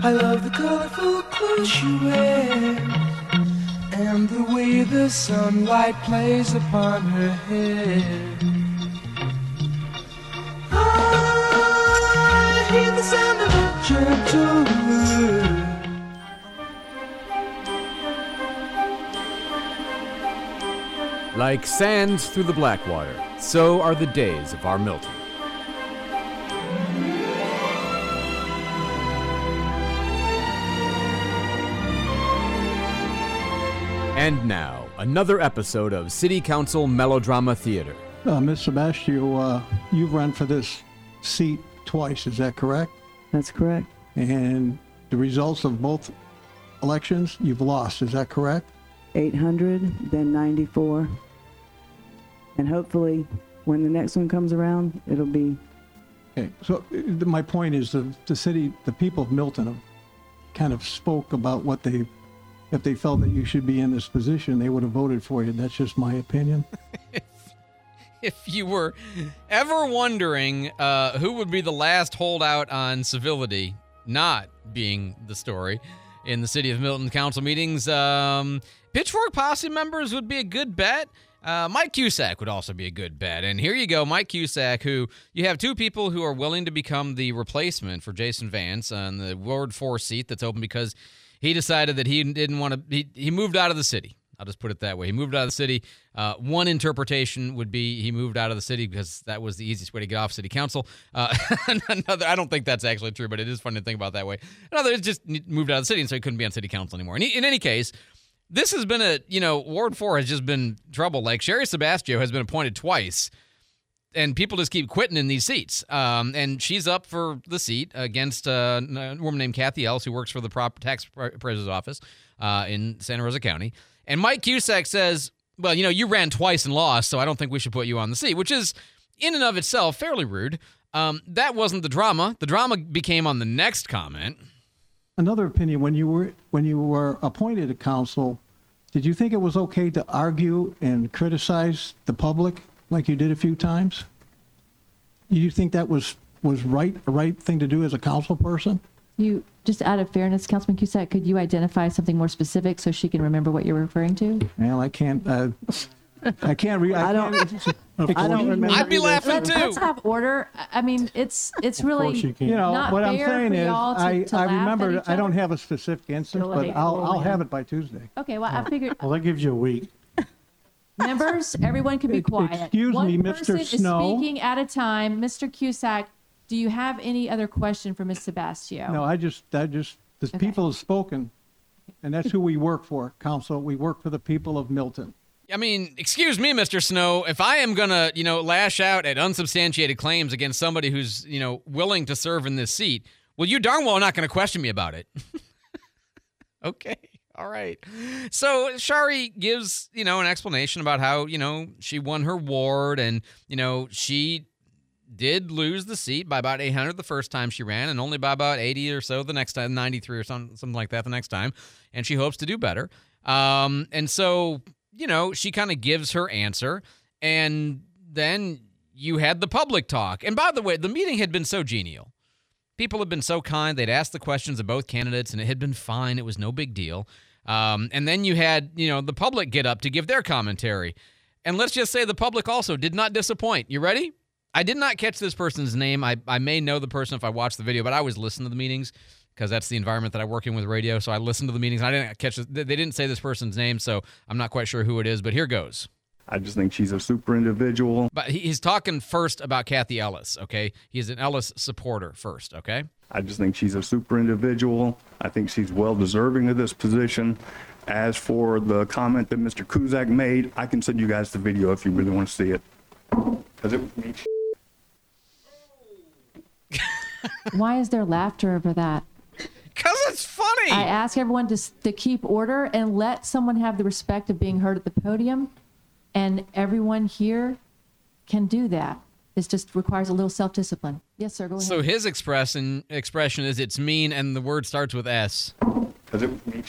I love the colorful clothes she wears and the way the sunlight plays upon her hair. I hear the sound of a gentle word. Like sands through the Blackwater, so are the days of our Milton. And now, another episode of City Council Melodrama Theater. Uh, Ms. Sebastio, uh, you've run for this seat twice, is that correct? That's correct. And the results of both elections, you've lost, is that correct? 800, then 94. And hopefully, when the next one comes around, it'll be Okay, so uh, my point is the, the city, the people of Milton have kind of spoke about what they, if they felt that you should be in this position, they would have voted for you. That's just my opinion. if you were ever wondering uh, who would be the last holdout on civility, not being the story in the city of Milton council meetings, um, Pitchfork Posse members would be a good bet. Uh, Mike Cusack would also be a good bet. And here you go, Mike Cusack, who you have two people who are willing to become the replacement for Jason Vance on the Ward 4 seat that's open because he decided that he didn't want to, he, he moved out of the city. I'll just put it that way. He moved out of the city. Uh, one interpretation would be he moved out of the city because that was the easiest way to get off city council. Uh, another, I don't think that's actually true, but it is funny to think about that way. Another is just moved out of the city, and so he couldn't be on city council anymore. And in any case, this has been a you know Ward Four has just been trouble. Like Shari Sebastio has been appointed twice, and people just keep quitting in these seats. Um, and she's up for the seat against uh, a woman named Kathy Ellis, who works for the prop tax appraiser's office uh, in Santa Rosa County. And Mike Cusack says, "Well, you know, you ran twice and lost, so I don't think we should put you on the seat," which is in and of itself fairly rude. Um, that wasn't the drama. The drama became on the next comment. Another opinion, when you were, when you were appointed to council, did you think it was okay to argue and criticize the public like you did a few times? Do you think that was, was right, a right thing to do as a council person? You, just out of fairness, Councilman Cusack, could you identify something more specific so she can remember what you're referring to? Well, I can't, uh, I can't read. I don't- I don't remember. I'd be laughing Let's, too. let's have order. I- I mean, it's it's really You know, not what I'm saying is, to- I, to I remember, I don't have a specific instance, You'll but I'll, I'll have it by Tuesday. okay. Well, I figured Well, that gives you a week. members, everyone can be quiet. excuse One me, Mr. person is Snow. speaking at a time. Mr. Cusack, do you have any other question for Ms. Sebastio? No, I just, I just, the Okay. people have spoken, and that's who we work for, council. We work for the people of Milton. I mean, excuse me, Mr. Snow. If I am gonna, you know, lash out at unsubstantiated claims against somebody who's, you know, willing to serve in this seat, well, you darn well are not going to question me about it. okay, all right. So Shari gives, you know, an explanation about how, you know, she won her ward and, you know, she did lose the seat by about 800 the first time she ran and only by about 80 or so the next time 93 or something something like that the next time and she hopes to do better um, and so you know she kind of gives her answer and then you had the public talk. And by the way the meeting had been so genial. People had been so kind they'd asked the questions of both candidates and it had been fine it was no big deal. Um, and then you had you know the public get up to give their commentary. And let's just say the public also did not disappoint. You ready? I did not catch this person's name. I, I may know the person if I watch the video, but I was listening to the meetings because that's the environment that I work in with radio. So I listen to the meetings. I didn't catch. They they didn't say this person's name, so I'm not quite sure who it is. But here goes. I just think she's a super individual. But he's talking first about Kathy Ellis. Okay, he's an Ellis supporter first. Okay. I just think she's a super individual. I think she's well deserving of this position. As for the comment that Mr. Cusack made, I can send you guys the video if you really want to see it. Because it was me. Why is there laughter over that? Cause it's funny. I ask everyone to, to keep order and let someone have the respect of being heard at the podium. And everyone here can do that. It just requires a little self discipline. Yes, sir. Go ahead. so his expression expression is it's mean, and the word starts with S. Because it was me.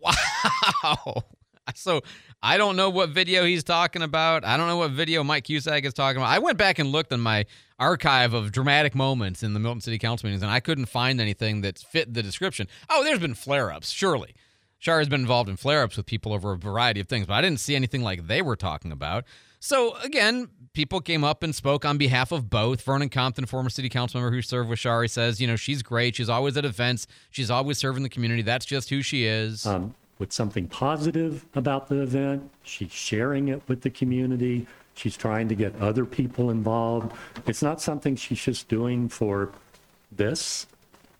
Wow. so I don't know what video he's talking about. I don't know what video Mike Cusack is talking about. I went back and looked in my archive of dramatic moments in the Milton City Council meetings, and I couldn't find anything that fit the description. Oh, there's been flare ups, surely. Shar has been involved in flare ups with people over a variety of things, but I didn't see anything like they were talking about. So again, people came up and spoke on behalf of both. Vernon Compton, former city council member who served with Shari, says, you know, she's great. She's always at events. She's always serving the community. That's just who she is. um, with something positive about the event. She's sharing it with the community. She's trying to get other people involved. It's not something she's just doing for this,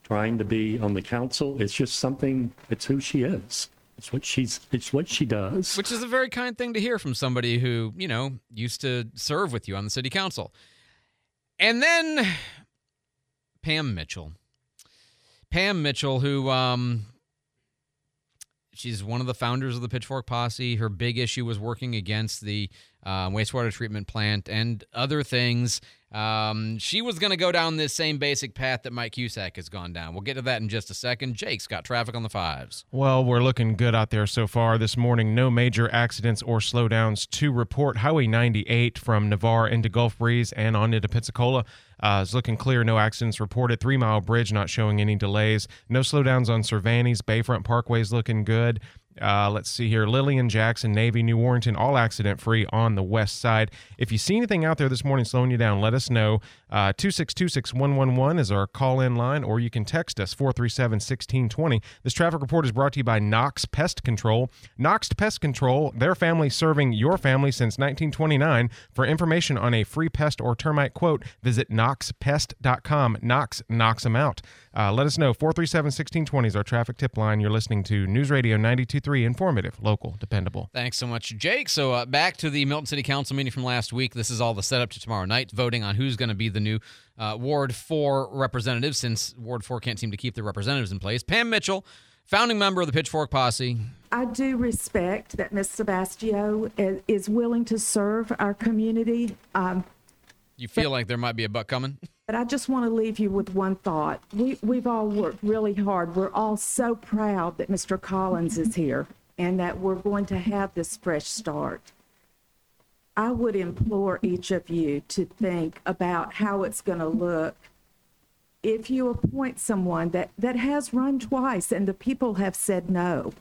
trying to be on the council. It's just something, it's who she is. It's what she's, it's what she does. Which is a very kind thing to hear from somebody who, you know, used to serve with you on the city council. And then Pam Mitchell. Pam Mitchell, who um she's one of the founders of the Pitchfork Posse. Her big issue was working against the uh, wastewater treatment plant and other things. Um, she was going to go down this same basic path that Mike Cusack has gone down. We'll get to that in just a second. Jake's got traffic on the fives. Well, we're looking good out there so far this morning. No major accidents or slowdowns to report. Highway 98 from Navarre into Gulf Breeze and on into Pensacola uh, is looking clear. No accidents reported. Three Mile Bridge not showing any delays. No slowdowns on Cervantes. Bayfront Parkway is looking good. Uh, let's see here. Lillian Jackson, Navy, New Warrington, all accident free on the west side. If you see anything out there this morning slowing you down, let us know. Uh, 2626111 is our call in line, or you can text us 437 1620. This traffic report is brought to you by Knox Pest Control. Knox Pest Control, their family serving your family since 1929. For information on a free pest or termite quote, visit knoxpest.com. Knox knocks them out. Uh, let us know. 437 1620 is our traffic tip line. You're listening to News Radio 923, informative, local, dependable. Thanks so much, Jake. So uh, back to the Milton City Council meeting from last week. This is all the setup to tomorrow night, voting on who's going to be the new uh, Ward 4 representative since Ward 4 can't seem to keep their representatives in place. Pam Mitchell, founding member of the Pitchfork Posse. I do respect that Ms. Sebastio is willing to serve our community, um, You feel like there might be a buck coming? but I just want to leave you with one thought. We, we've all worked really hard. We're all so proud that Mr. Collins is here and that we're going to have this fresh start. I would implore each of you to think about how it's going to look if you appoint someone that, that has run twice and the people have said no.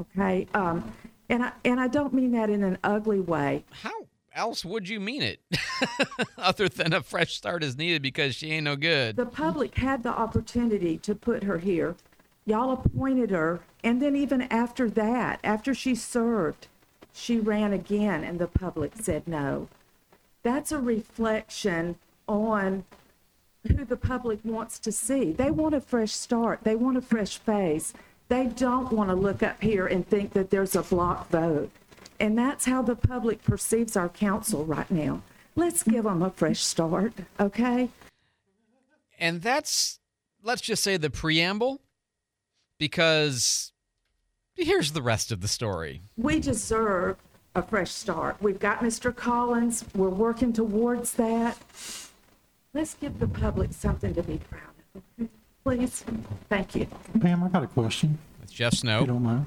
Okay? Um, and I, and I don't mean that in an ugly way. How else would you mean it? Other than a fresh start is needed because she ain't no good. The public had the opportunity to put her here. Y'all appointed her, and then even after that, after she served, she ran again, and the public said no. That's a reflection on who the public wants to see. They want a fresh start. They want a fresh face. They don't want to look up here and think that there's a block vote. And that's how the public perceives our council right now. Let's give them a fresh start, okay? And that's, let's just say, the preamble because here's the rest of the story. We deserve a fresh start. We've got Mr. Collins. We're working towards that. Let's give the public something to be proud of. Please. Thank you. Pam, I got a question, It's Jeff Snow. if you don't mind.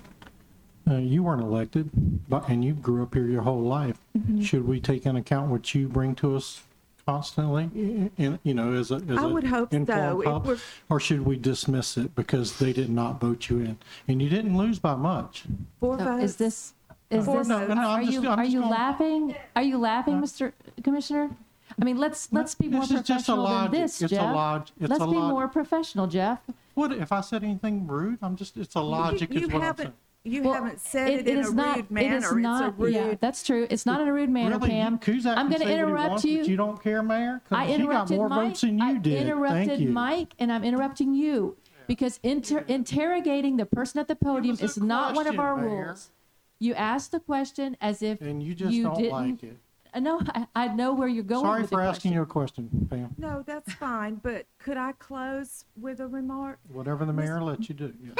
Uh, you weren't elected, but, and you grew up here your whole life. Mm-hmm. Should we take into account what you bring to us constantly, in, you know, as a, as I a would hope informed so. If Or should we dismiss it because they did not vote you in? And you didn't lose by much. Four So votes. is this, is Four this, votes. No, no, are just- you, I'm are you gonna- laughing? Are you laughing, Mr. Commissioner? I mean, let's, let's be more This is professional than this, It's Jeff. log- Let's be log- more professional, Jeff. What, if I said anything rude? I'm just, it's a logic You is what haven't, saying. You Well, haven't said it, it in a not- rude it manner. is It's a not- Yeah, rude. that's true. It's not in a rude manner, Really? Pam. Cusack I'm going to say what he interrupt wants, you. But you don't care, Mayor. I he got interrupted more Mike. votes than I you did. Thank interrupted you. Mike, and I'm interrupting you because inter- interrogating the person at the podium was a is not one of our Mayor. rules. You asked the question as if And you just you don't didn't. like it. Uh, No, I, I know where you're going. Sorry with for the asking question. you a question, Pam. No, that's fine, but could I close with a remark? Whatever the mayor lets you do. yeah.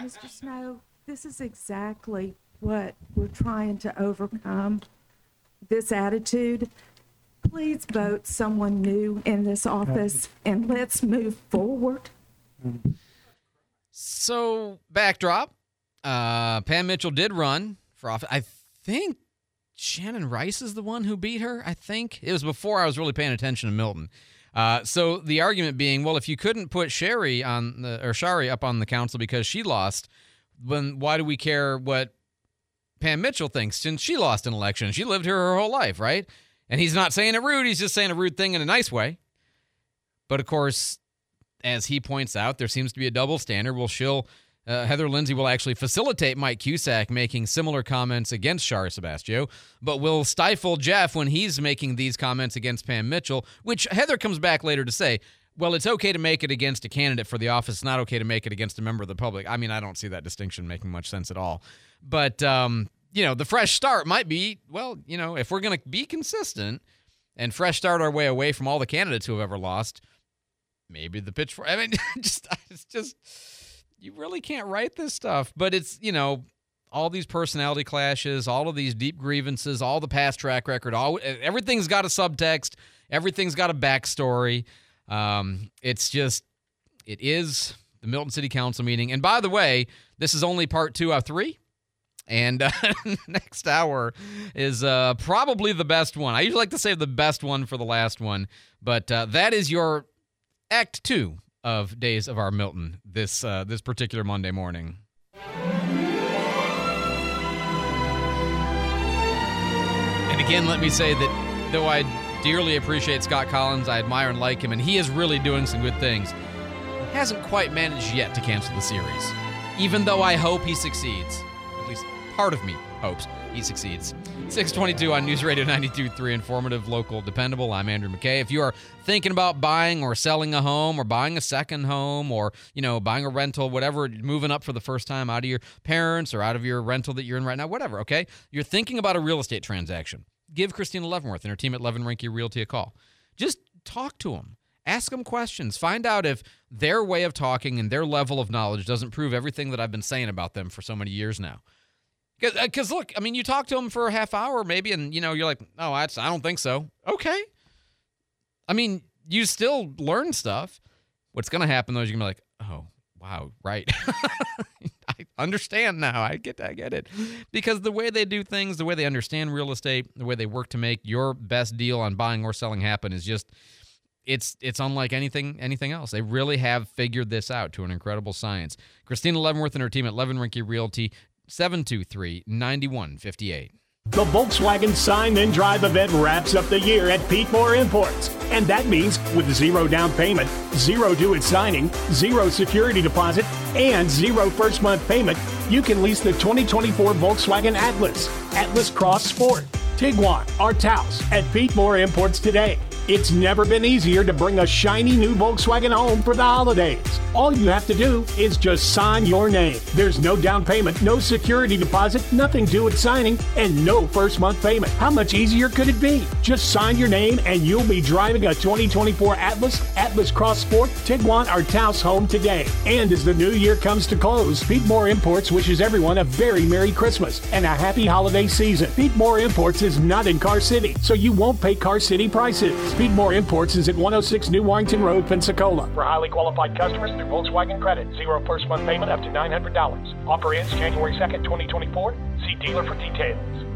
Mr. Snow, this is exactly what we're trying to overcome, this attitude. Please vote someone new in this office and let's move forward. So, backdrop uh, Pam Mitchell did run for office. I think Shannon Rice is the one who beat her. I think it was before I was really paying attention to Milton. Uh, so the argument being, well, if you couldn't put Shari on the or Shari up on the council because she lost, then why do we care what Pam Mitchell thinks since she lost an election? She lived here her whole life, right? And he's not saying it rude; he's just saying a rude thing in a nice way. But of course, as he points out, there seems to be a double standard. Well, she'll uh, Heather Lindsay will actually facilitate Mike Cusack making similar comments against Shari Sebastio, but will stifle Jeff when he's making these comments against Pam Mitchell, which Heather comes back later to say, well, it's okay to make it against a candidate for the office. It's not okay to make it against a member of the public. I mean, I don't see that distinction making much sense at all. But, um, you know, the fresh start might be, well, you know, if we're going to be consistent and fresh start our way away from all the candidates who have ever lost, maybe the pitchfork. I mean, just, it's just you really can't write this stuff. But it's, you know, all these personality clashes, all of these deep grievances, all the past track record, all everything's got a subtext, everything's got a backstory. Um, it's just, it is the Milton City Council meeting. And by the way, this is only part two of three. And uh, next hour is uh, probably the best one. I usually like to save the best one for the last one, but uh, that is your act two of Days of Our Milton this uh, this particular Monday morning. And again, let me say that though I dearly appreciate Scott Collins, I admire and like him, and he is really doing some good things. He hasn't quite managed yet to cancel the series, even though I hope he succeeds. At least part of me hopes he succeeds. 622 on News Radio 92.3, informative, local, dependable. I'm Andrew McKay. If you are thinking about buying or selling a home or buying a second home or, you know, buying a rental, whatever, moving up for the first time out of your parents or out of your rental that you're in right now, whatever, okay? You're thinking about a real estate transaction. Give Christina Leavenworth and her team at Levin Rinke Realty a call. Just talk to them. Ask them questions. Find out if their way of talking and their level of knowledge doesn't prove everything that I've been saying about them for so many years now. Because uh, look, I mean, you talk to them for a half hour maybe, and you know you're like, oh, I don't think so. Okay. I mean, you still learn stuff. What's gonna happen though is you're gonna be like, oh, wow, right. I understand now. I get, I get it. Because the way they do things, the way they understand real estate, the way they work to make your best deal on buying or selling happen is just it's it's unlike anything anything else. They really have figured this out to an incredible science. Christina Leavenworth and her team at Levin Rinke Realty 723 9158. The Volkswagen Sign and Drive event wraps up the year at Pete Moore Imports. And that means with zero down payment, zero due at signing, zero security deposit, and zero first month payment, you can lease the 2024 Volkswagen Atlas, Atlas Cross Sport, Tiguan, or Taos at Pete Moore Imports today. It's never been easier to bring a shiny new Volkswagen home for the holidays. All you have to do is just sign your name. There's no down payment, no security deposit, nothing due at signing, and no first month payment. How much easier could it be? Just sign your name and you'll be driving a 2024 Atlas, Atlas Cross Sport, Tiguan, or Taos home today. And as the new year comes to close, Pete Moore Imports wishes everyone a very Merry Christmas and a happy holiday season. Pete Moore Imports is not in Car City, so you won't pay Car City prices. Pete Moore Imports is at 106 New Warrington Road, Pensacola. For highly qualified customers through Volkswagen Credit, zero first month payment up to $900. Offer ends January 2nd, 2024. See dealer for details.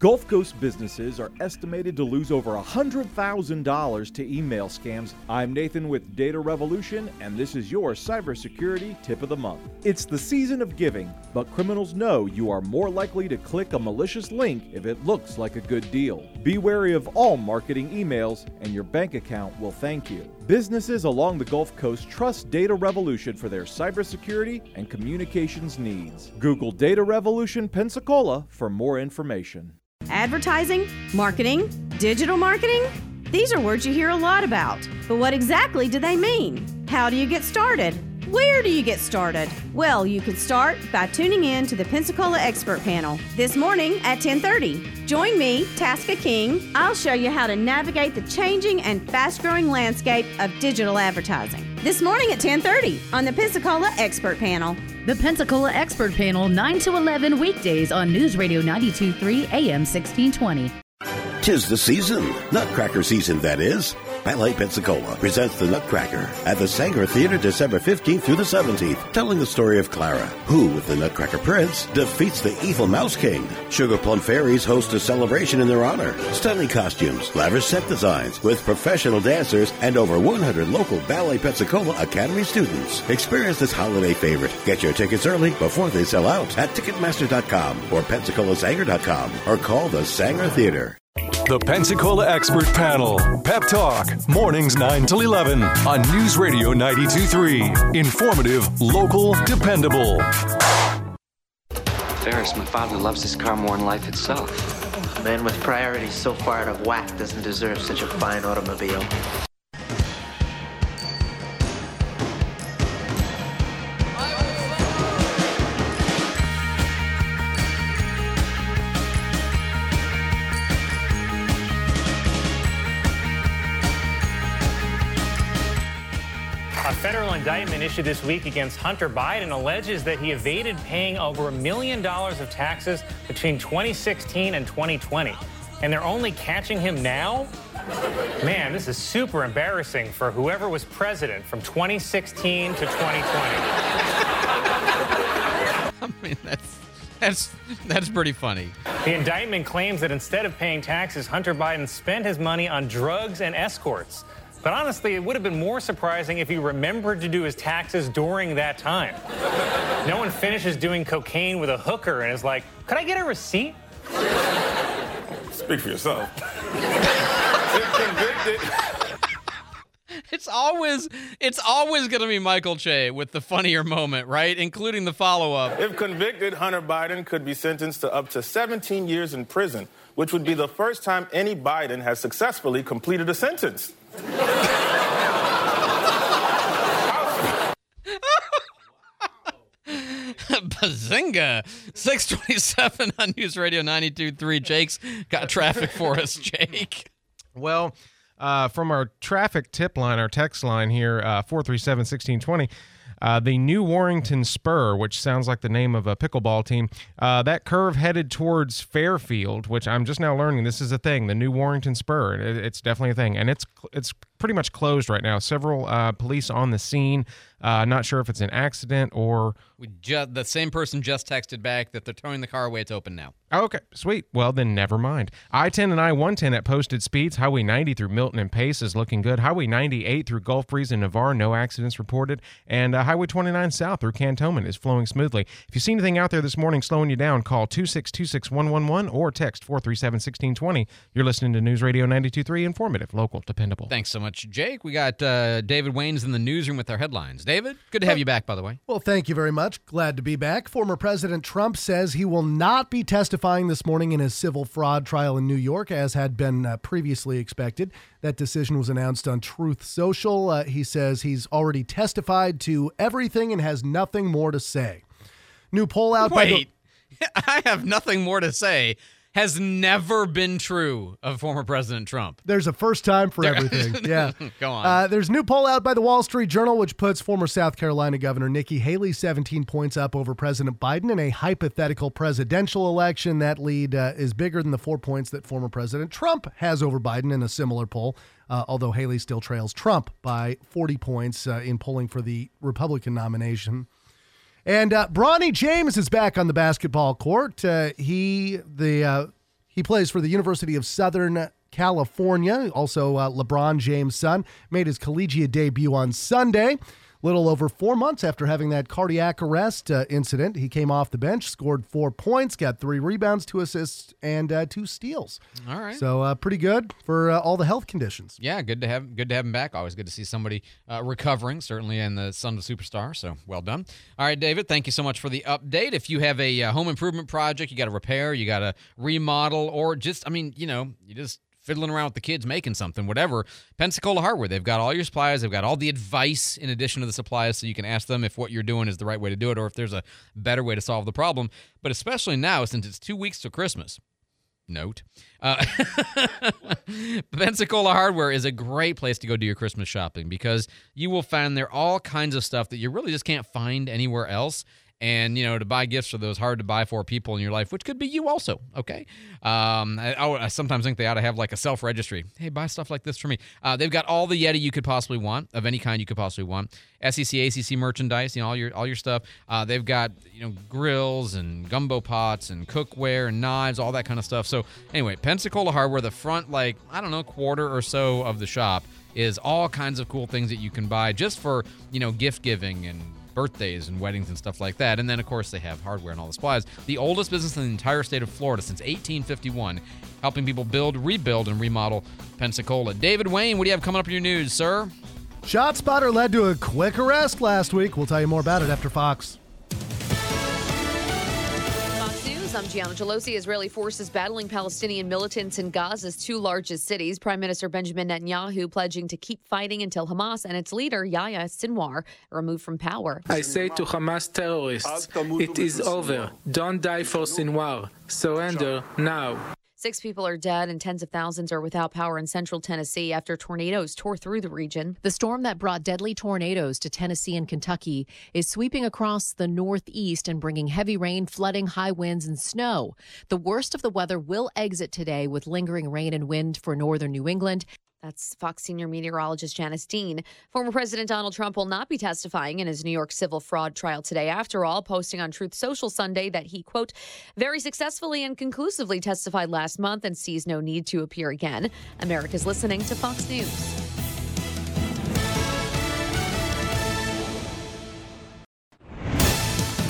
Gulf Coast businesses are estimated to lose over $100,000 to email scams. I'm Nathan with Data Revolution, and this is your cybersecurity tip of the month. It's the season of giving, but criminals know you are more likely to click a malicious link if it looks like a good deal. Be wary of all marketing emails, and your bank account will thank you. Businesses along the Gulf Coast trust Data Revolution for their cybersecurity and communications needs. Google Data Revolution Pensacola for more information. Advertising, marketing, digital marketing? These are words you hear a lot about. But what exactly do they mean? How do you get started? Where do you get started? Well, you can start by tuning in to the Pensacola Expert Panel this morning at 10:30. Join me, Tasca King. I'll show you how to navigate the changing and fast-growing landscape of digital advertising. This morning at 10:30 on the Pensacola Expert Panel. The Pensacola Expert Panel 9 to 11 weekdays on News Radio 923 AM 1620. Tis the season, nutcracker season that is. Ballet Pensacola presents The Nutcracker at the Sanger Theater December 15th through the 17th, telling the story of Clara, who, with the Nutcracker Prince, defeats the evil Mouse King. Sugar Plum Fairies host a celebration in their honor. Stunning costumes, lavish set designs, with professional dancers and over 100 local Ballet Pensacola Academy students. Experience this holiday favorite. Get your tickets early before they sell out at Ticketmaster.com or PensacolaSanger.com or call the Sanger Theater. The Pensacola Expert Panel. Pep Talk. Mornings 9 till 11 on News Radio 923. Informative, local, dependable. Ferris, my father loves his car more than life itself. A man with priorities so far out of whack doesn't deserve such a fine automobile. Indictment issued this week against Hunter Biden alleges that he evaded paying over a million dollars of taxes between 2016 and 2020. And they're only catching him now? Man, this is super embarrassing for whoever was president from 2016 to 2020. I mean, that's that's that's pretty funny. The indictment claims that instead of paying taxes, Hunter Biden spent his money on drugs and escorts. But honestly, it would have been more surprising if he remembered to do his taxes during that time. No one finishes doing cocaine with a hooker and is like, could I get a receipt? Speak for yourself. If convicted It's always it's always going to be Michael Che with the funnier moment, right? Including the follow-up. If convicted, Hunter Biden could be sentenced to up to 17 years in prison, which would be the first time any Biden has successfully completed a sentence. Bazinga! 627 on News Radio 92.3. Jake's got traffic for us, Jake. Well, uh, from our traffic tip line, our text line here, uh, 437 1620. Uh, the New Warrington Spur, which sounds like the name of a pickleball team, uh, that curve headed towards Fairfield, which I'm just now learning this is a thing. The New Warrington Spur, it, it's definitely a thing, and it's it's pretty much closed right now. Several uh, police on the scene. Uh, not sure if it's an accident or We just the same person just texted back that they're towing the car away. It's open now. Oh, okay, sweet. Well, then never mind. I 10 and I 110 at posted speeds. Highway 90 through Milton and Pace is looking good. Highway 98 through Gulf Breeze and Navarre, no accidents reported. And uh, Highway 29 south through Cantonment is flowing smoothly. If you see anything out there this morning slowing you down, call 2626111 or text 437 1620. You're listening to News Radio 923, informative, local, dependable. Thanks so much, Jake. We got uh, David Wayne's in the newsroom with our headlines. David, good to have you back, by the way. Well, thank you very much. Glad to be back. Former President Trump says he will not be testifying this morning in his civil fraud trial in New York, as had been uh, previously expected. That decision was announced on Truth Social. Uh, he says he's already testified to everything and has nothing more to say. New poll out by the- Wait, I have nothing more to say. Has never been true of former President Trump. There's a first time for everything. Yeah. Go on. Uh, there's a new poll out by the Wall Street Journal, which puts former South Carolina Governor Nikki Haley 17 points up over President Biden in a hypothetical presidential election. That lead uh, is bigger than the four points that former President Trump has over Biden in a similar poll, uh, although Haley still trails Trump by 40 points uh, in polling for the Republican nomination. And uh, Bronny James is back on the basketball court. Uh, he the uh, he plays for the University of Southern California. Also, uh, LeBron James' son made his collegiate debut on Sunday. Little over four months after having that cardiac arrest uh, incident, he came off the bench, scored four points, got three rebounds, two assists, and uh, two steals. All right. So uh, pretty good for uh, all the health conditions. Yeah, good to have good to have him back. Always good to see somebody uh, recovering. Certainly, and the son of a superstar. So well done. All right, David. Thank you so much for the update. If you have a uh, home improvement project, you got to repair, you got to remodel, or just I mean, you know, you just fiddling around with the kids making something, whatever. Pensacola Hardware, they've got all your supplies, they've got all the advice in addition to the supplies, so you can ask them if what you're doing is the right way to do it or if there's a better way to solve the problem. But especially now, since it's two weeks till Christmas, note. Uh, Pensacola Hardware is a great place to go do your Christmas shopping because you will find there all kinds of stuff that you really just can't find anywhere else. And you know to buy gifts for those hard to buy for people in your life, which could be you also. Okay, um, I, I sometimes think they ought to have like a self registry. Hey, buy stuff like this for me. Uh, they've got all the Yeti you could possibly want of any kind you could possibly want. SEC, ACC merchandise, you know all your all your stuff. Uh, they've got you know grills and gumbo pots and cookware and knives, all that kind of stuff. So anyway, Pensacola Hardware, the front like I don't know quarter or so of the shop is all kinds of cool things that you can buy just for you know gift giving and birthdays and weddings and stuff like that. And then, of course, they have hardware and all the supplies. The oldest business in the entire state of Florida since 1851, helping people build, rebuild, and remodel Pensacola. David Wayne, what do you have coming up in your news, sir? Shot spotter led to a quick arrest last week. We'll tell you more about it after Fox. I'm Gianna Gelosi. Israeli forces battling Palestinian militants in Gaza's two largest cities. Prime Minister Benjamin Netanyahu pledging to keep fighting until Hamas and its leader, Yahya Sinwar, are removed from power. I say to Hamas terrorists, it is over. Don't die for Sinwar. Surrender now. Six people are dead and tens of thousands are without power in central Tennessee after tornadoes tore through the region. The storm that brought deadly tornadoes to Tennessee and Kentucky is sweeping across the northeast and bringing heavy rain, flooding, high winds, and snow. The worst of the weather will exit today with lingering rain and wind for northern New England. That's Fox senior meteorologist Janice Dean. Former President Donald Trump will not be testifying in his New York civil fraud trial today, after all, posting on Truth Social Sunday that he, quote, very successfully and conclusively testified last month and sees no need to appear again. America's listening to Fox News.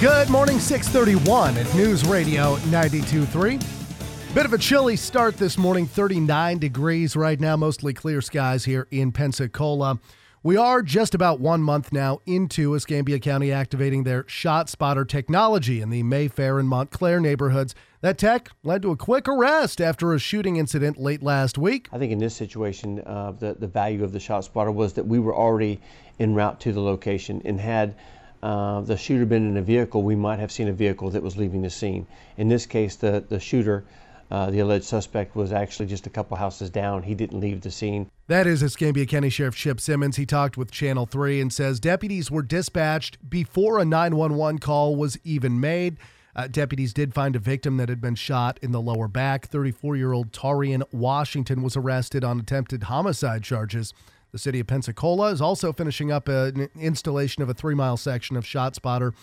Good morning, 631 at News Radio 92.3. Bit of a chilly start this morning, 39 degrees right now, mostly clear skies here in Pensacola. We are just about one month now into Escambia County activating their shot spotter technology in the Mayfair and Montclair neighborhoods. That tech led to a quick arrest after a shooting incident late last week. I think in this situation, uh, the, the value of the shot spotter was that we were already en route to the location and had uh, the shooter been in a vehicle, we might have seen a vehicle that was leaving the scene. In this case, the, the shooter uh, the alleged suspect was actually just a couple houses down. He didn't leave the scene. That is Escambia County Sheriff Chip Simmons. He talked with Channel 3 and says deputies were dispatched before a 911 call was even made. Uh, deputies did find a victim that had been shot in the lower back. 34 year old Tarian Washington was arrested on attempted homicide charges. The city of Pensacola is also finishing up an installation of a three mile section of ShotSpotter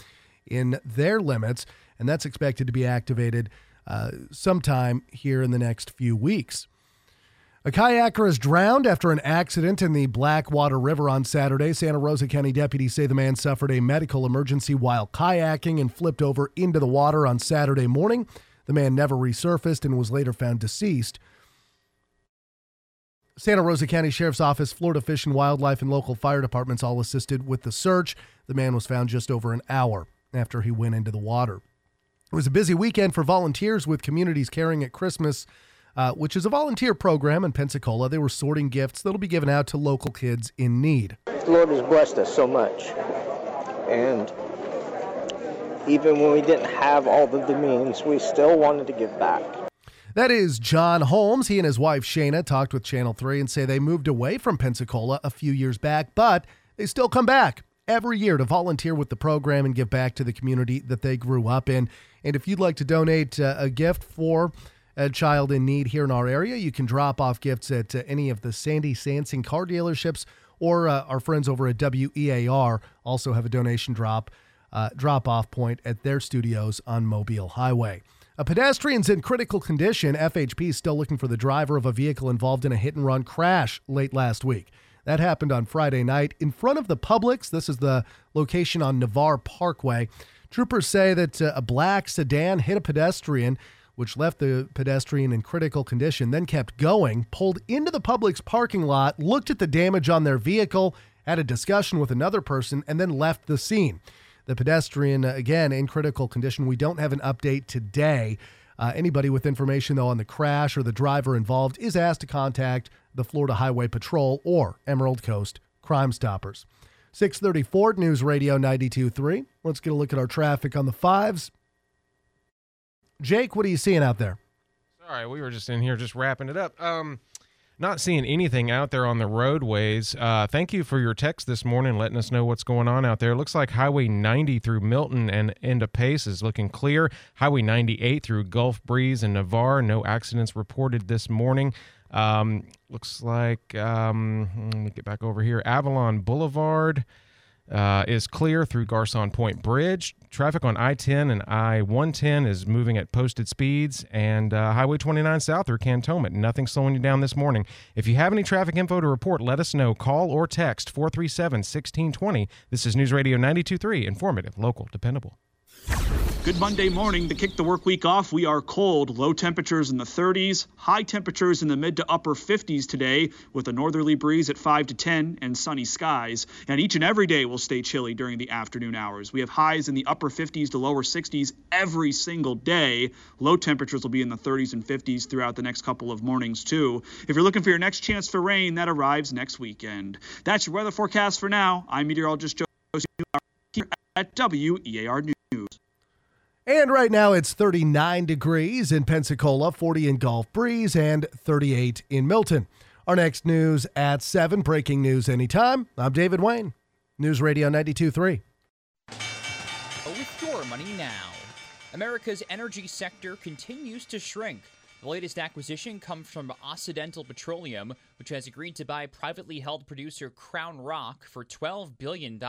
in their limits, and that's expected to be activated uh, sometime here in the next few weeks. A kayaker is drowned after an accident in the Blackwater River on Saturday. Santa Rosa County deputies say the man suffered a medical emergency while kayaking and flipped over into the water on Saturday morning. The man never resurfaced and was later found deceased. Santa Rosa County Sheriff's Office, Florida Fish and Wildlife, and local fire departments all assisted with the search. The man was found just over an hour after he went into the water. It was a busy weekend for volunteers with Communities Caring at Christmas, uh, which is a volunteer program in Pensacola. They were sorting gifts that'll be given out to local kids in need. The Lord has blessed us so much. And even when we didn't have all of the means, we still wanted to give back. That is John Holmes. He and his wife Shayna talked with Channel 3 and say they moved away from Pensacola a few years back, but they still come back every year to volunteer with the program and give back to the community that they grew up in. And if you'd like to donate uh, a gift for a child in need here in our area, you can drop off gifts at uh, any of the Sandy Sansing car dealerships or uh, our friends over at WEAR also have a donation drop uh, drop off point at their studios on Mobile Highway. A pedestrian's in critical condition. FHP is still looking for the driver of a vehicle involved in a hit and run crash late last week. That happened on Friday night in front of the Publix. This is the location on Navarre Parkway. Troopers say that uh, a black sedan hit a pedestrian, which left the pedestrian in critical condition, then kept going, pulled into the Publix parking lot, looked at the damage on their vehicle, had a discussion with another person, and then left the scene. The pedestrian, again, in critical condition. We don't have an update today. Uh, anybody with information, though, on the crash or the driver involved is asked to contact the Florida Highway Patrol or Emerald Coast Crime Stoppers. 634 News Radio 92.3. Let's get a look at our traffic on the fives. Jake, what are you seeing out there? Sorry, we were just in here just wrapping it up. Um, Not seeing anything out there on the roadways. Uh, thank you for your text this morning, letting us know what's going on out there. Looks like Highway 90 through Milton and into Pace is looking clear. Highway 98 through Gulf Breeze and Navarre, no accidents reported this morning. Um, looks like, um, let me get back over here. Avalon Boulevard uh, is clear through Garcon Point Bridge. Traffic on I 10 and I 110 is moving at posted speeds, and uh, Highway 29 south through Cantonment. Nothing slowing you down this morning. If you have any traffic info to report, let us know. Call or text 437 1620. This is News Radio 923, informative, local, dependable. Good Monday morning to kick the work week off. We are cold, low temperatures in the 30s, high temperatures in the mid to upper 50s today, with a northerly breeze at 5 to 10 and sunny skies. And each and every day will stay chilly during the afternoon hours. We have highs in the upper 50s to lower 60s every single day. Low temperatures will be in the 30s and 50s throughout the next couple of mornings, too. If you're looking for your next chance for rain, that arrives next weekend. That's your weather forecast for now. I'm meteorologist Joe here at WEAR News. And right now it's 39 degrees in Pensacola, 40 in Gulf Breeze, and 38 in Milton. Our next news at 7, breaking news anytime. I'm David Wayne, News Radio 92.3. With your money now, America's energy sector continues to shrink. The latest acquisition comes from Occidental Petroleum, which has agreed to buy privately held producer Crown Rock for $12 billion.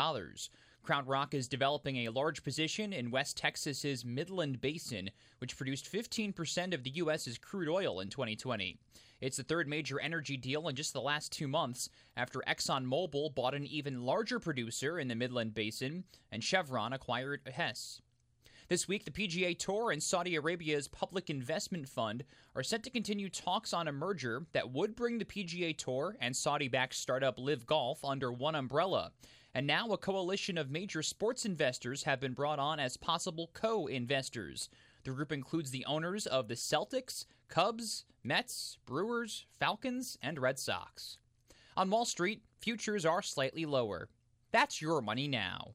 Crown Rock is developing a large position in West Texas's Midland Basin, which produced 15% of the U.S.'s crude oil in 2020. It's the third major energy deal in just the last two months after ExxonMobil bought an even larger producer in the Midland Basin and Chevron acquired Hess. This week, the PGA Tour and Saudi Arabia's Public Investment Fund are set to continue talks on a merger that would bring the PGA Tour and Saudi backed startup LIV Golf under one umbrella. And now a coalition of major sports investors have been brought on as possible co investors. The group includes the owners of the Celtics, Cubs, Mets, Brewers, Falcons, and Red Sox. On Wall Street, futures are slightly lower. That's your money now.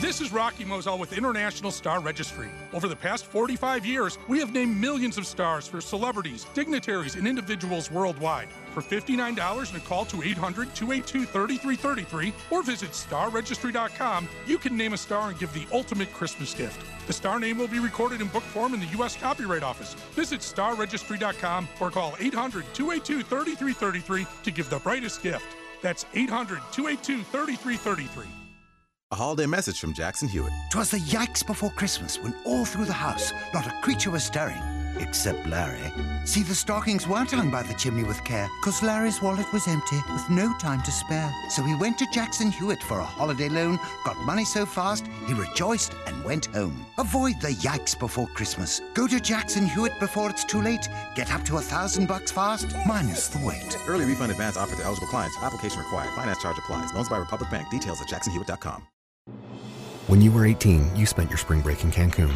This is Rocky Moselle with International Star Registry. Over the past 45 years, we have named millions of stars for celebrities, dignitaries, and individuals worldwide. For $59 and a call to 800 282 3333 or visit starregistry.com, you can name a star and give the ultimate Christmas gift. The star name will be recorded in book form in the U.S. Copyright Office. Visit starregistry.com or call 800 282 3333 to give the brightest gift. That's 800 282 3333. A holiday message from Jackson Hewitt. Twas the yikes before Christmas when all through the house not a creature was stirring. Except Larry. See, the stockings weren't hung by the chimney with care, cause Larry's wallet was empty with no time to spare. So he went to Jackson Hewitt for a holiday loan, got money so fast, he rejoiced and went home. Avoid the yikes before Christmas. Go to Jackson Hewitt before it's too late. Get up to a thousand bucks fast, minus the wait. Early refund advance offered to eligible clients. Application required. Finance charge applies. Loans by Republic Bank. Details at jacksonhewitt.com. When you were 18, you spent your spring break in Cancun.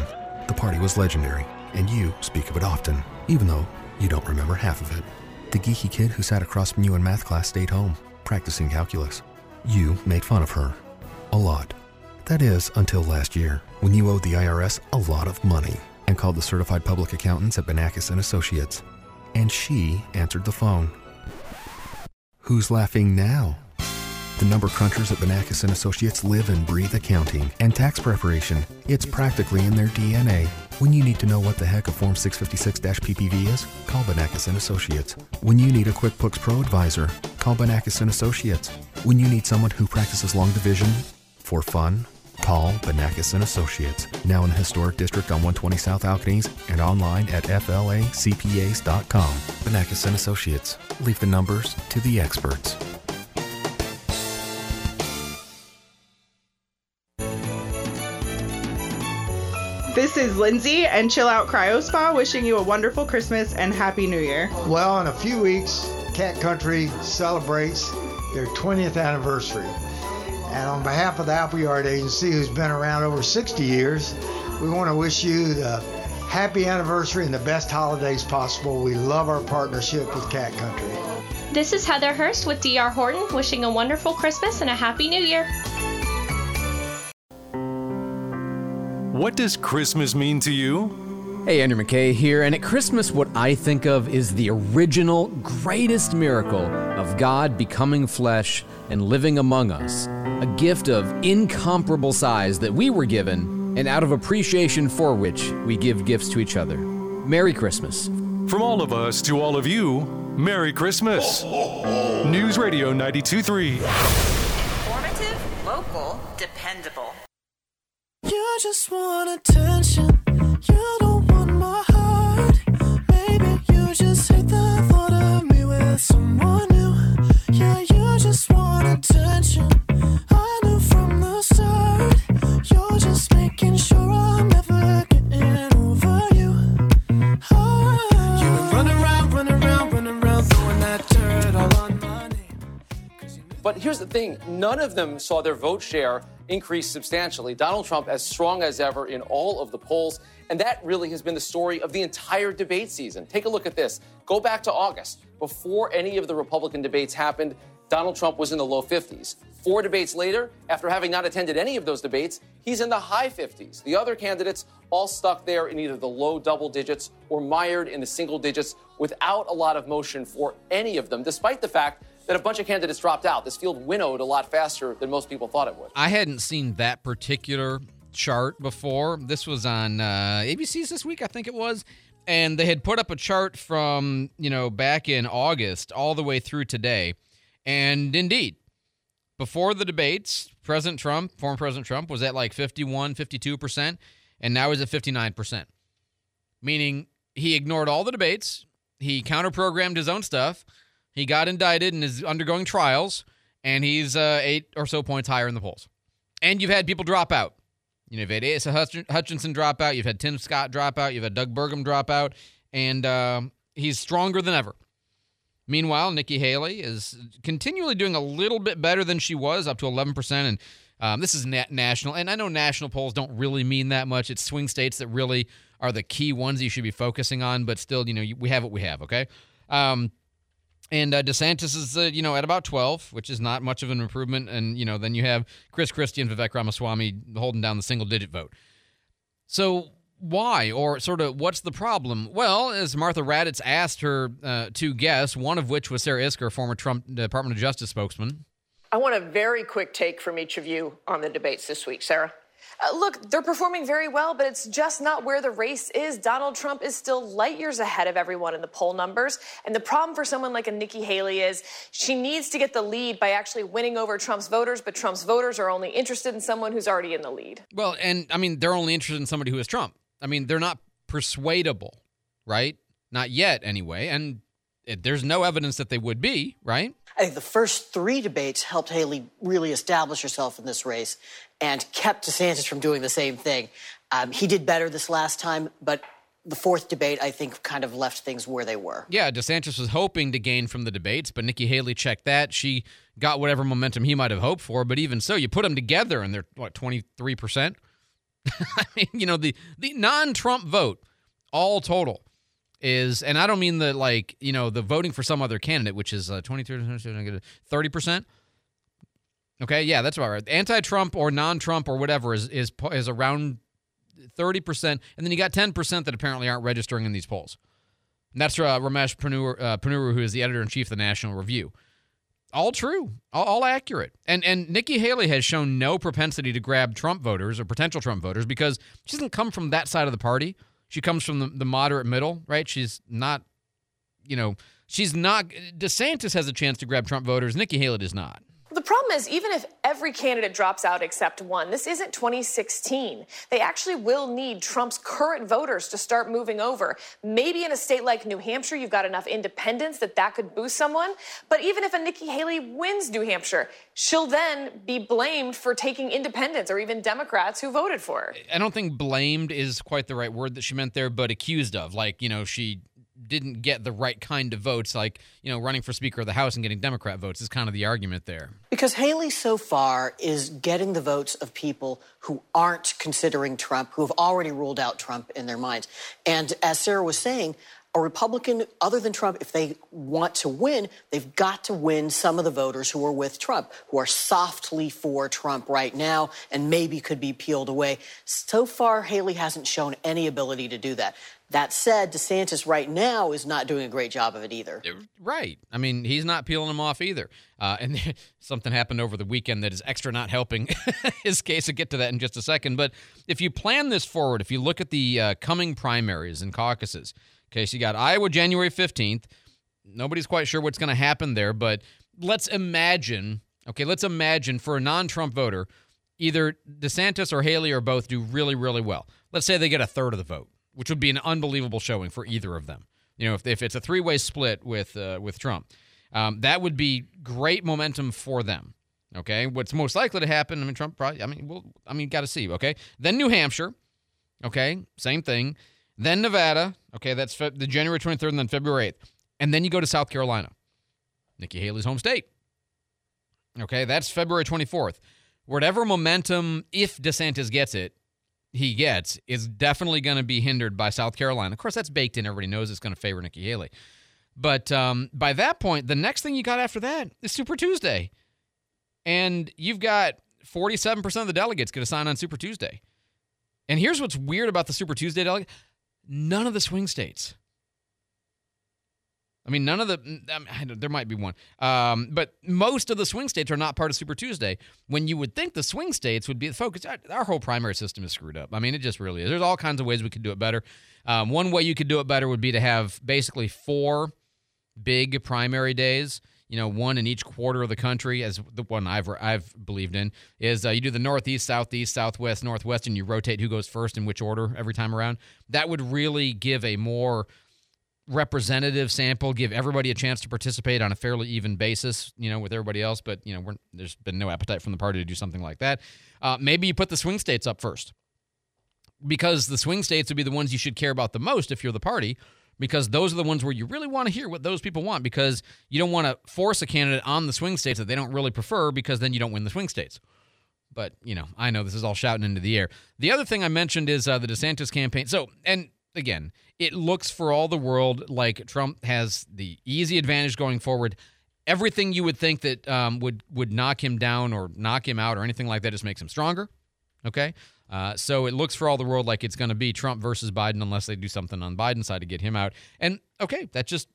The party was legendary, and you speak of it often, even though you don't remember half of it. The geeky kid who sat across from you in math class stayed home, practicing calculus. You made fun of her. A lot. That is, until last year, when you owed the IRS a lot of money and called the certified public accountants at Benakis and Associates. And she answered the phone. Who's laughing now? The number crunchers at Benakis and Associates live and breathe accounting and tax preparation. It's practically in their DNA. When you need to know what the heck a Form 656-PPV is, call Benakis and Associates. When you need a QuickBooks Pro advisor, call Benakis and Associates. When you need someone who practices long division for fun, call Benakis and Associates. Now in the historic district on 120 South Alcaniz and online at flacpas.com. Benakis and Associates. Leave the numbers to the experts. This is Lindsay and Chill Out Cryo Spa wishing you a wonderful Christmas and Happy New Year. Well, in a few weeks, Cat Country celebrates their 20th anniversary. And on behalf of the Appleyard Agency, who's been around over 60 years, we want to wish you the happy anniversary and the best holidays possible. We love our partnership with Cat Country. This is Heather Hurst with DR Horton wishing a wonderful Christmas and a Happy New Year. What does Christmas mean to you? Hey, Andrew McKay here, and at Christmas, what I think of is the original, greatest miracle of God becoming flesh and living among us. A gift of incomparable size that we were given, and out of appreciation for which we give gifts to each other. Merry Christmas. From all of us to all of you, Merry Christmas. News Radio 923. Informative, local, dependable. You just want attention. You don't want my heart. Maybe you just hate the thought of me with someone new. Yeah, you just want attention. But here's the thing none of them saw their vote share increase substantially. Donald Trump as strong as ever in all of the polls. And that really has been the story of the entire debate season. Take a look at this. Go back to August. Before any of the Republican debates happened, Donald Trump was in the low 50s. Four debates later, after having not attended any of those debates, he's in the high 50s. The other candidates all stuck there in either the low double digits or mired in the single digits without a lot of motion for any of them, despite the fact that a bunch of candidates dropped out. This field winnowed a lot faster than most people thought it would. I hadn't seen that particular chart before. This was on uh, ABC's this week, I think it was. And they had put up a chart from, you know, back in August all the way through today. And indeed, before the debates, President Trump, former President Trump, was at like 51, 52%, and now he's at 59%. Meaning he ignored all the debates, he counter programmed his own stuff, he got indicted and is undergoing trials, and he's uh, eight or so points higher in the polls. And you've had people drop out. You know, you've had Asa Hutchinson drop out, you've had Tim Scott drop out, you've had Doug Burgum drop out, and uh, he's stronger than ever. Meanwhile, Nikki Haley is continually doing a little bit better than she was, up to 11%. And um, this is na- national. And I know national polls don't really mean that much. It's swing states that really are the key ones you should be focusing on. But still, you know, we have what we have, okay? Um, and uh, DeSantis is, uh, you know, at about 12, which is not much of an improvement. And, you know, then you have Chris Christie and Vivek Ramaswamy holding down the single digit vote. So why or sort of what's the problem? Well, as Martha Raddatz asked her uh, two guests, one of which was Sarah Isgur, former Trump Department of Justice spokesman. I want a very quick take from each of you on the debates this week. Sarah? Uh, look, they're performing very well, but it's just not where the race is. Donald Trump is still light years ahead of everyone in the poll numbers. And the problem for someone like a Nikki Haley is she needs to get the lead by actually winning over Trump's voters, but Trump's voters are only interested in someone who's already in the lead. Well, and I mean, they're only interested in somebody who is Trump. I mean, they're not persuadable, right? Not yet, anyway. And it, there's no evidence that they would be, right? I think the first three debates helped Haley really establish herself in this race and kept DeSantis from doing the same thing. Um, he did better this last time, but the fourth debate, I think, kind of left things where they were. Yeah, DeSantis was hoping to gain from the debates, but Nikki Haley checked that. She got whatever momentum he might have hoped for, but even so, you put them together and they're, what, 23%? I mean, you know, the, the non Trump vote, all total, is, and I don't mean the like, you know, the voting for some other candidate, which is uh, 23, 30%. Okay, yeah, that's about right. Anti-Trump or non-Trump or whatever is is is around 30%, and then you got 10% that apparently aren't registering in these polls. And that's uh, Ramesh Ponnuru, uh, Ponnuru, who is the editor-in-chief of the National Review. All true, all, all, accurate. And and Nikki Haley has shown no propensity to grab Trump voters or potential Trump voters because she doesn't come from that side of the party. She comes from the, the moderate middle, right? She's not, you know, she's not. DeSantis has a chance to grab Trump voters. Nikki Haley does not. The problem is, even if every candidate drops out except one, this isn't 2016. They actually will need Trump's current voters to start moving over. Maybe in a state like New Hampshire, you've got enough independents that that could boost someone. But even if a Nikki Haley wins New Hampshire, she'll then be blamed for taking independents or even Democrats who voted for her. I don't think blamed is quite the right word that she meant there, but accused of. Like, you know, she didn't get the right kind of votes, like, you know, running for Speaker of the House and getting Democrat votes is kind of the argument there. Because Haley so far is getting the votes of people who aren't considering Trump, who have already ruled out Trump in their minds. And as Sarah was saying, A Republican, other than Trump, if they want to win, they've got to win some of the voters who are with Trump, who are softly for Trump right now and maybe could be peeled away. So far, Haley hasn't shown any ability to do that. That said, DeSantis right now is not doing a great job of it either. Right. I mean, he's not peeling them off either. Uh, and something happened over the weekend that is extra not helping his case. I'll get to that in just a second. But if you plan this forward, if you look at the uh, coming primaries and caucuses, okay, so you got Iowa January 15th. Nobody's quite sure what's going to happen there, but let's imagine, okay, let's imagine for a non Trump voter, either DeSantis or Haley or both do really, really well. Let's say they get a third of the vote, which would be an unbelievable showing for either of them. You know, if, if it's a three way split with uh, with Trump, um, that would be great momentum for them. Okay, what's most likely to happen? I mean, Trump probably. I mean, we'll. I mean, got to see. Okay, then New Hampshire. Okay, same thing. Then Nevada. Okay, that's fe- the January 23rd and then February 8th. And then you go to South Carolina, Nikki Haley's home state. Okay, that's February 24th. Whatever momentum, if DeSantis gets it, he gets, is definitely going to be hindered by South Carolina. Of course, that's baked in. Everybody knows it's going to favor Nikki Haley. But um, by that point, the next thing you got after that is Super Tuesday. And you've got 47% of the delegates get to sign on Super Tuesday. And here's what's weird about the Super Tuesday delegate none of the swing states. I mean, none of the, I mean, there might be one, um, but most of the swing states are not part of Super Tuesday. When you would think the swing states would be the focus, our, our whole primary system is screwed up. I mean, it just really is. There's all kinds of ways we could do it better. Um, one way you could do it better would be to have basically four big primary days. You know, one in each quarter of the country, as the one I've I've believed in is uh, you do the Northeast, Southeast, Southwest, Northwest, and you rotate who goes first in which order every time around. That would really give a more representative sample, give everybody a chance to participate on a fairly even basis, you know, with everybody else. But you know, there's been no appetite from the party to do something like that. Uh, maybe you put the swing states up first, because the swing states would be the ones you should care about the most if you're the party, because those are the ones where you really want to hear what those people want, because you don't want to force a candidate on the swing states that they don't really prefer, because then you don't win the swing states. But you know, I know this is all shouting into the air. The other thing I mentioned is uh, the DeSantis campaign. So, and again, it looks for all the world like Trump has the easy advantage going forward. Everything you would think that um, would would knock him down or knock him out or anything like that just makes him stronger. Okay, uh, so it looks for all the world like it's going to be Trump versus Biden unless they do something on Biden's side to get him out. And okay, that just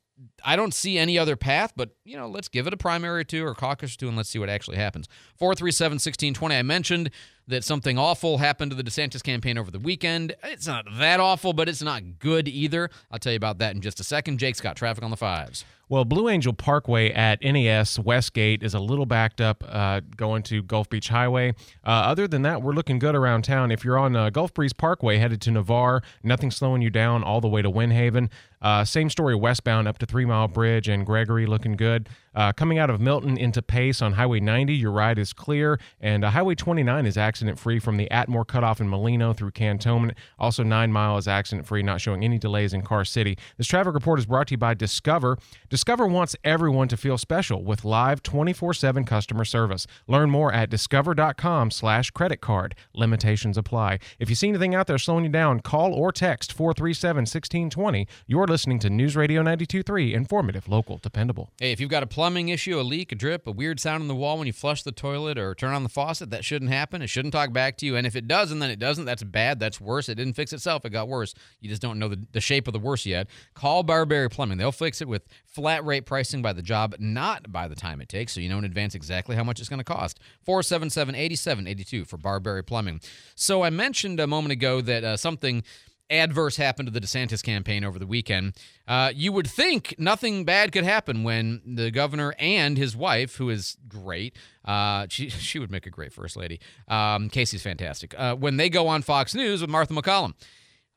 I don't see any other path, but you know, let's give it a primary or two or caucus or two and let's see what actually happens. 437 1620. I mentioned that something awful happened to the DeSantis campaign over the weekend. It's not that awful, but it's not good either. I'll tell you about that in just a second. Jake's got traffic on the fives. Well, Blue Angel Parkway at NAS Westgate is a little backed up uh, going to Gulf Beach Highway. Uh, other than that, we're looking good around town. If you're on uh, Gulf Breeze Parkway headed to Navarre, nothing slowing you down all the way to Windhaven. Uh, same story westbound up to Three Mile Bridge and Gregory looking good. Uh, coming out of Milton into Pace on Highway 90, your ride is clear, and uh, Highway 29 is accident free from the Atmore cutoff in Molino through Cantonment. Also, Nine Mile is accident free, not showing any delays in Car City. This traffic report is brought to you by Discover. Discover wants everyone to feel special with live 24/7 customer service. Learn more at discover.com/slash credit card. Limitations apply. If you see anything out there slowing you down, call or text 437-1620. You're listening to News Radio 92.3, informative, local, dependable. Hey, if you've got a plumbing issue, a leak, a drip, a weird sound in the wall when you flush the toilet or turn on the faucet, that shouldn't happen. It shouldn't talk back to you. And if it does, and then it doesn't, that's bad. That's worse. It didn't fix itself. It got worse. You just don't know the, the shape of the worse yet. Call Barberry Plumbing. They'll fix it with flat rate pricing by the job, not by the time it takes, so you know in advance exactly how much it's going to cost. 477 8782 for Barberry Plumbing. So I mentioned a moment ago that uh, something adverse happened to the DeSantis campaign over the weekend. Uh, you would think nothing bad could happen when the governor and his wife, who is great, uh, she she would make a great first lady. Um, Casey's fantastic. Uh, when they go on Fox News with Martha MacCallum.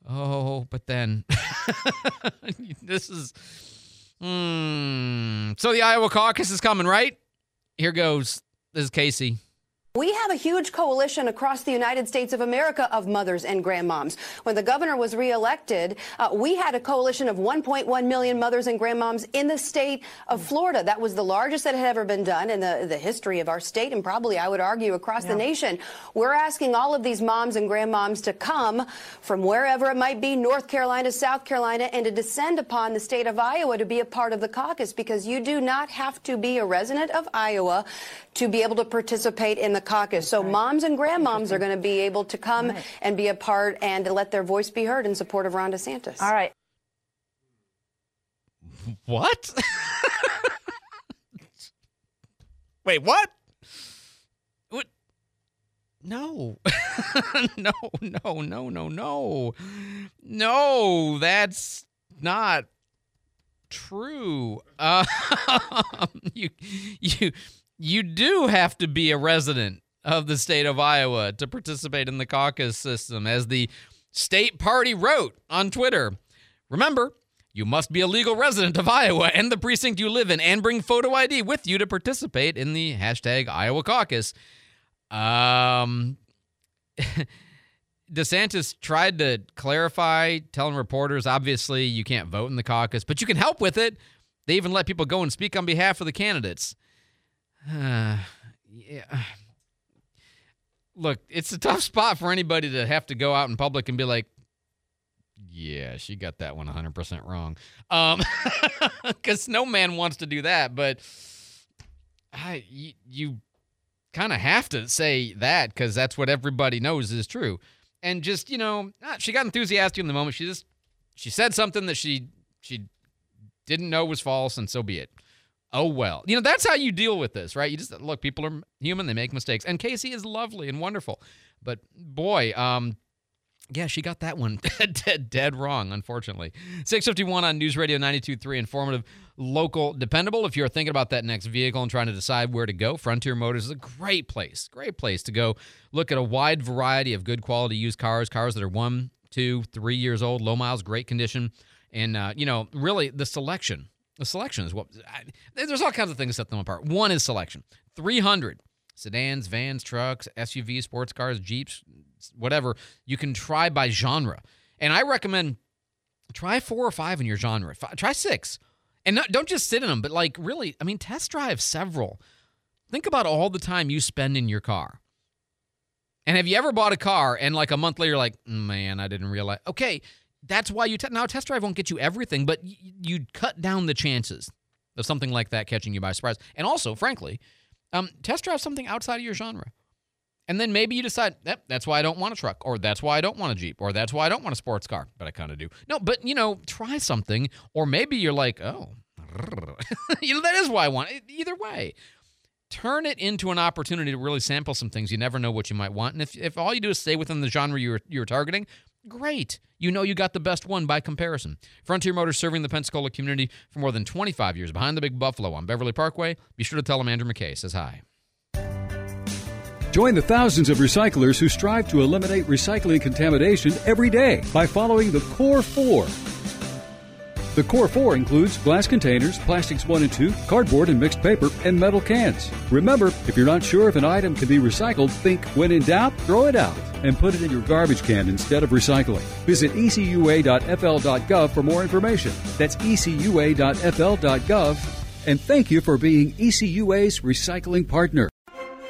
Oh, but then this is. Hmm. So the Iowa caucus is coming, right? Here goes. This is Casey. We have a huge coalition across the United States of America of mothers and grandmoms. When the governor was reelected, uh, we had a coalition of 1.1 million mothers and grandmoms in the state of Florida. That was the largest that had ever been done in the, the history of our state and probably, I would argue, across the nation. We're asking all of these moms and grandmoms to come from wherever it might be, North Carolina, South Carolina, and to descend upon the state of Iowa to be a part of the caucus because you do not have to be a resident of Iowa to be able to participate in the caucus. So moms and grandmoms are going to be able to come and be a part and to let their voice be heard in support of Ron DeSantis. All right. What? Wait, what? What? No. no, no, no, no, no. No, that's not true. Uh, you you you do have to be a resident of the state of Iowa to participate in the caucus system as the state party wrote on Twitter. Remember, you must be a legal resident of Iowa and the precinct you live in and bring photo ID with you to participate in the hashtag Iowa caucus. Um, DeSantis tried to clarify, telling reporters, obviously, you can't vote in the caucus, but you can help with it. They even let people go and speak on behalf of the candidates. Yeah. Look, it's a tough spot for anybody to have to go out in public and be like, yeah, she got that one 100% wrong. Um, because no man wants to do that, but I, you, you kind of have to say that because that's what everybody knows is true. And just, you know, ah, she got enthusiastic in the moment. She just, she said something that she, she didn't know was false, and so be it. Oh well. You know, that's how you deal with this, right? You just look, people are human, they make mistakes. And Casey is lovely and wonderful. But boy, um, yeah, she got that one dead, dead wrong, unfortunately. 651 on News Radio 92.3, informative, local, dependable. If you're thinking about that next vehicle and trying to decide where to go, Frontier Motors is a great place. Great place to go look at a wide variety of good quality used cars, cars that are one, two, three years old, low miles, great condition. And, uh, you know, really the selection. The selection is what I, there's all kinds of things that set them apart. One is selection 300 sedans, vans, trucks, SUVs, sports cars, Jeeps, whatever. You can try by genre. And I recommend try four or five in your genre. F- try six. And not, don't just sit in them, but like really, I mean, test drive several. Think about all the time you spend in your car. And have you ever bought a car and like a month later, you're like, mm, man, I didn't realize. Okay, that's why you te- now test drive won't get you everything, but y- you'd cut down the chances of something like that catching you by surprise. And also, frankly, um, test drive something outside of your genre. And then maybe you decide, yep, that's why I don't want a truck, or that's why I don't want a Jeep, or that's why I don't want a sports car, but I kind of do. No, but you know, try something, or maybe you're like, oh, you know, that is why I want it. Either way, turn it into an opportunity to really sample some things. You never know what you might want. And if, if all you do is stay within the genre you're, you're targeting, great. You know you got the best one by comparison. Frontier Motors serving the Pensacola community for more than 25 years behind the Big Buffalo on Beverly Parkway. Be sure to tell them Andrew McKay says hi. Join the thousands of recyclers who strive to eliminate recycling contamination every day by following the Core 4. The Core 4 includes glass containers, plastics 1 and 2, cardboard and mixed paper, and metal cans. Remember, if you're not sure if an item can be recycled, think when in doubt, throw it out and put it in your garbage can instead of recycling. Visit ecua.fl.gov for more information. That's ecua.fl.gov. And thank you for being ECUA's recycling partner.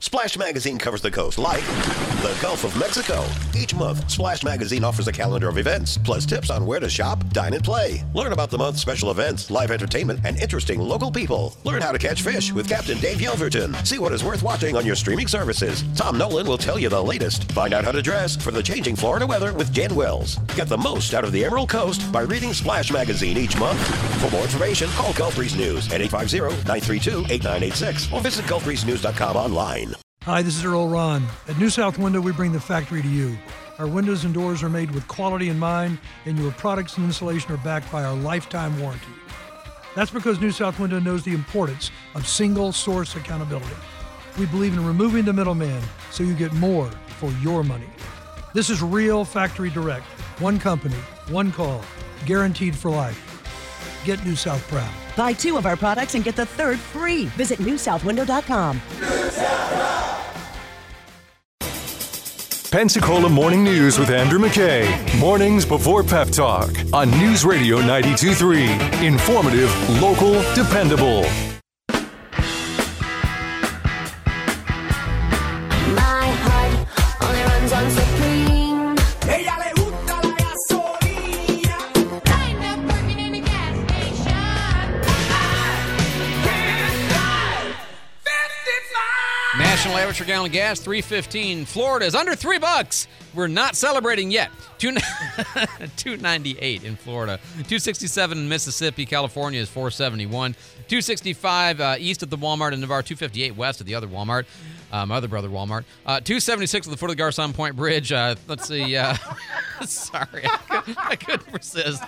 Splash Magazine covers the coast like the Gulf of Mexico. Each month, Splash Magazine offers a calendar of events, plus tips on where to shop, dine, and play. Learn about the month's special events, live entertainment, and interesting local people. Learn how to catch fish with Captain Dave Yelverton. See what is worth watching on your streaming services. Tom Nolan will tell you the latest. Find out how to dress for the changing Florida weather with Jan Wells. Get the most out of the Emerald Coast by reading Splash Magazine each month. For more information, call Gulf Breeze News at 850-932-8986 or visit gulfbreezenews.com online. Hi, this is Earl Ron. At New South Window, we bring the factory to you. Our windows and doors are made with quality in mind, and your products and installation are backed by our lifetime warranty. That's because New South Window knows the importance of single source accountability. We believe in removing the middleman so you get more for your money. This is real factory direct. One company, one call, guaranteed for life. Get New South proud. Buy two of our products and get the third free. Visit newsouthwindow.com. Pensacola Morning News with Andrew McKay. Mornings before Pep Talk on News Radio 92.3. Informative, local, dependable. Average for gallon gas, 315. Florida is under three bucks. We're not celebrating yet. Two, 298 in Florida. 267 in Mississippi. California is 471. 265 uh, east of the Walmart in Navarre. 258 west of the other Walmart. Uh, my other brother Walmart. Uh, 276 at the foot of the Garcon Point Bridge. Uh, let's see. Uh, sorry, I, could, I couldn't resist.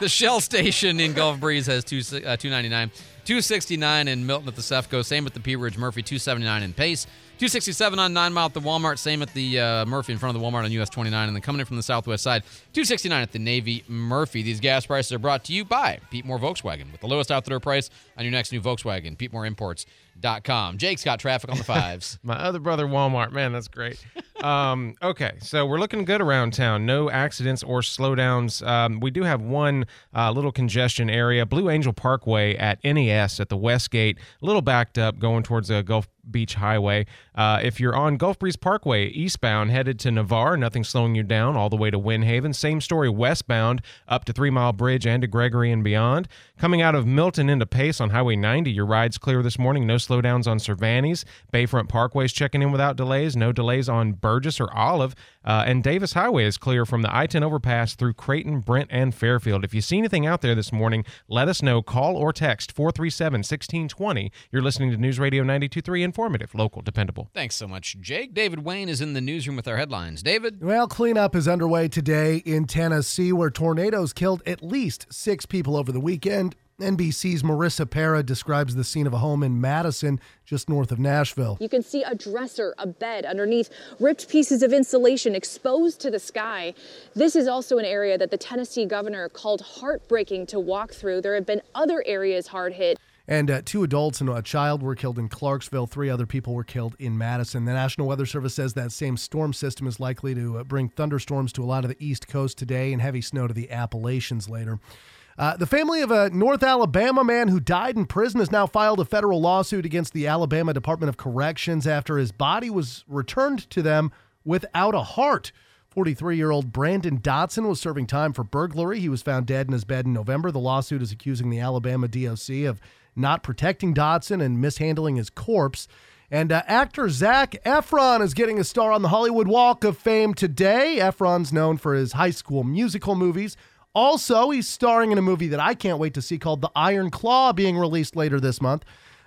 The Shell station in Gulf Breeze has two, uh, 299. 269 in Milton at the Cefco. Same at the Pea Ridge Murphy. 279 in Pace. 267 on Nine Mile at the Walmart. Same at the uh, Murphy in front of the Walmart on US 29. And then coming in from the southwest side, 269 at the Navy Murphy. These gas prices are brought to you by Pete Moore Volkswagen with the lowest out the door price on your next new Volkswagen. PeteMooreImports.com. Jake's got traffic on the fives. My other brother, Walmart. Man, that's great. um, okay, so we're looking good around town. No accidents or slowdowns. Um, we do have one uh, little congestion area, Blue Angel Parkway at NAS at the West Gate, a little backed up going towards the Gulf Beach Highway. Uh, if you're on Gulf Breeze Parkway eastbound, headed to Navarre, nothing slowing you down all the way to Windhaven. Same story westbound up to Three Mile Bridge and to Gregory and beyond. Coming out of Milton into Pace on Highway 90, your ride's clear this morning. No slowdowns on Cervantes. Bayfront Parkway's checking in without delays. No delays on Burgess or Olive. Uh, and Davis Highway is clear from the I 10 overpass through Creighton, Brent, and Fairfield. If you see anything out there this morning, let us know. Call or text 437 1620. You're listening to News Radio 923, informative, local, dependable. Thanks so much, Jake. David Wayne is in the newsroom with our headlines. David? Well, cleanup is underway today in Tennessee, where tornadoes killed at least six people over the weekend. NBC's Marissa Parra describes the scene of a home in Madison, just north of Nashville. You can see a dresser, a bed underneath, ripped pieces of insulation exposed to the sky. This is also an area that the Tennessee governor called heartbreaking to walk through. There have been other areas hard hit. And uh, two adults and a child were killed in Clarksville. Three other people were killed in Madison. The National Weather Service says that same storm system is likely to uh, bring thunderstorms to a lot of the East Coast today and heavy snow to the Appalachians later. Uh, the family of a North Alabama man who died in prison has now filed a federal lawsuit against the Alabama Department of Corrections after his body was returned to them without a heart. 43 year old Brandon Dotson was serving time for burglary. He was found dead in his bed in November. The lawsuit is accusing the Alabama DOC of not protecting Dotson and mishandling his corpse. And uh, actor Zac Efron is getting a star on the Hollywood Walk of Fame today. Efron's known for his high school musical movies. Also, he's starring in a movie that I can't wait to see called The Iron Claw, being released later this month.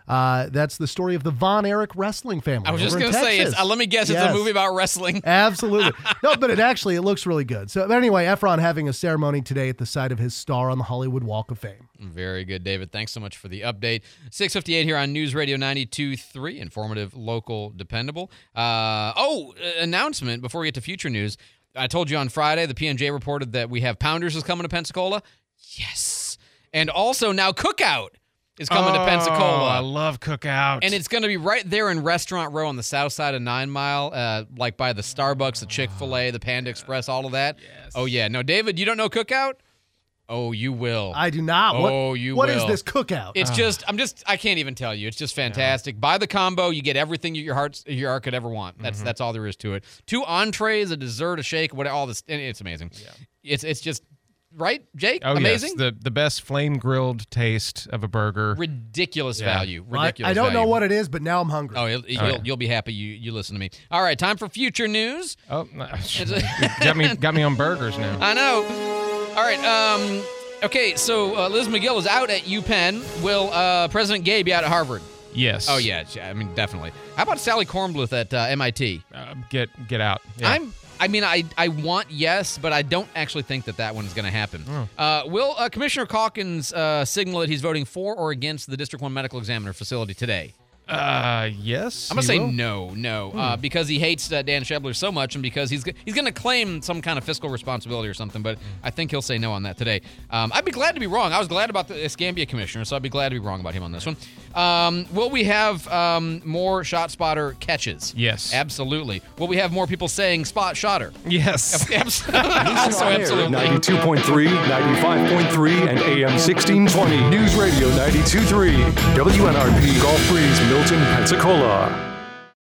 Uh, that's the story of the Von Erich wrestling family. I was just going to say, it's, uh, let me guess, it's Yes. a movie about wrestling. Absolutely. No, but it actually it looks really good. So but anyway, Efron having a ceremony today at the site of his star on the Hollywood Walk of Fame. Very good, David. Thanks so much for the update. 658 here on News Radio 92.3, informative, local, dependable. Uh, oh, uh, announcement before we get to future news. I told you on Friday, the PNJ reported that we have Pounders is coming to Pensacola. Yes. And also now Cookout is coming to Oh, Pensacola. I love Cookout. And it's going to be right there in Restaurant Row on the south side of Nine Mile, uh, like by the Starbucks, the Chick fil A, the Panda Express, all of that. Yes. Oh, yeah. No, David, you don't know Cookout? Oh, you will. I do not. What- Oh, you what will. is this cookout? It's Ah. just, I'm just, I can't even tell you. It's just fantastic. Buy the combo, you get everything your heart, your heart could ever want. That's Mhm. that's all there is to it. Two entrees, a dessert, a shake, what all this. It's amazing. Yeah. It's it's just right, Jake. Oh, amazing. yes. The, the best flame grilled taste of a burger. Ridiculous Yeah. value. I- Ridiculous. I, don't know what it is, but now I'm hungry. Oh, you'll, you'll, you'll be happy you you listen to me. All right, time for future news. Oh, got me got me on burgers now. I know. All right. Um. Okay. So uh, Liz Magill is out at UPenn. Will uh, President Gay be out at Harvard? Yes. Oh yeah, I mean definitely. How about Sally Kornbluth at uh, MIT? Uh, get get out. Yeah. I'm. I mean, I I want yes, but I don't actually think that that one's going to happen. Oh. Uh, will uh, Commissioner Calkins uh, signal that he's voting for or against the District One Medical Examiner facility today? Uh, yes. I'm gonna say will. no, no, uh, Hmm. because he hates uh, Dan Shebler so much, and because he's he's gonna claim some kind of fiscal responsibility or something. But I think he'll say no on that today. Um, I'd be glad to be wrong. I was glad about the Escambia commissioner, so I'd be glad to be wrong about him on this one. Um, will we have um, more shot spotter catches? Yes. absolutely. Will we have more people saying spot shotter? Yes. absolutely. Listen also on absolutely. 92.3, 95.3, and AM 1620. News Radio 92.3. WNRP Gulf Breeze, Milton, Pensacola.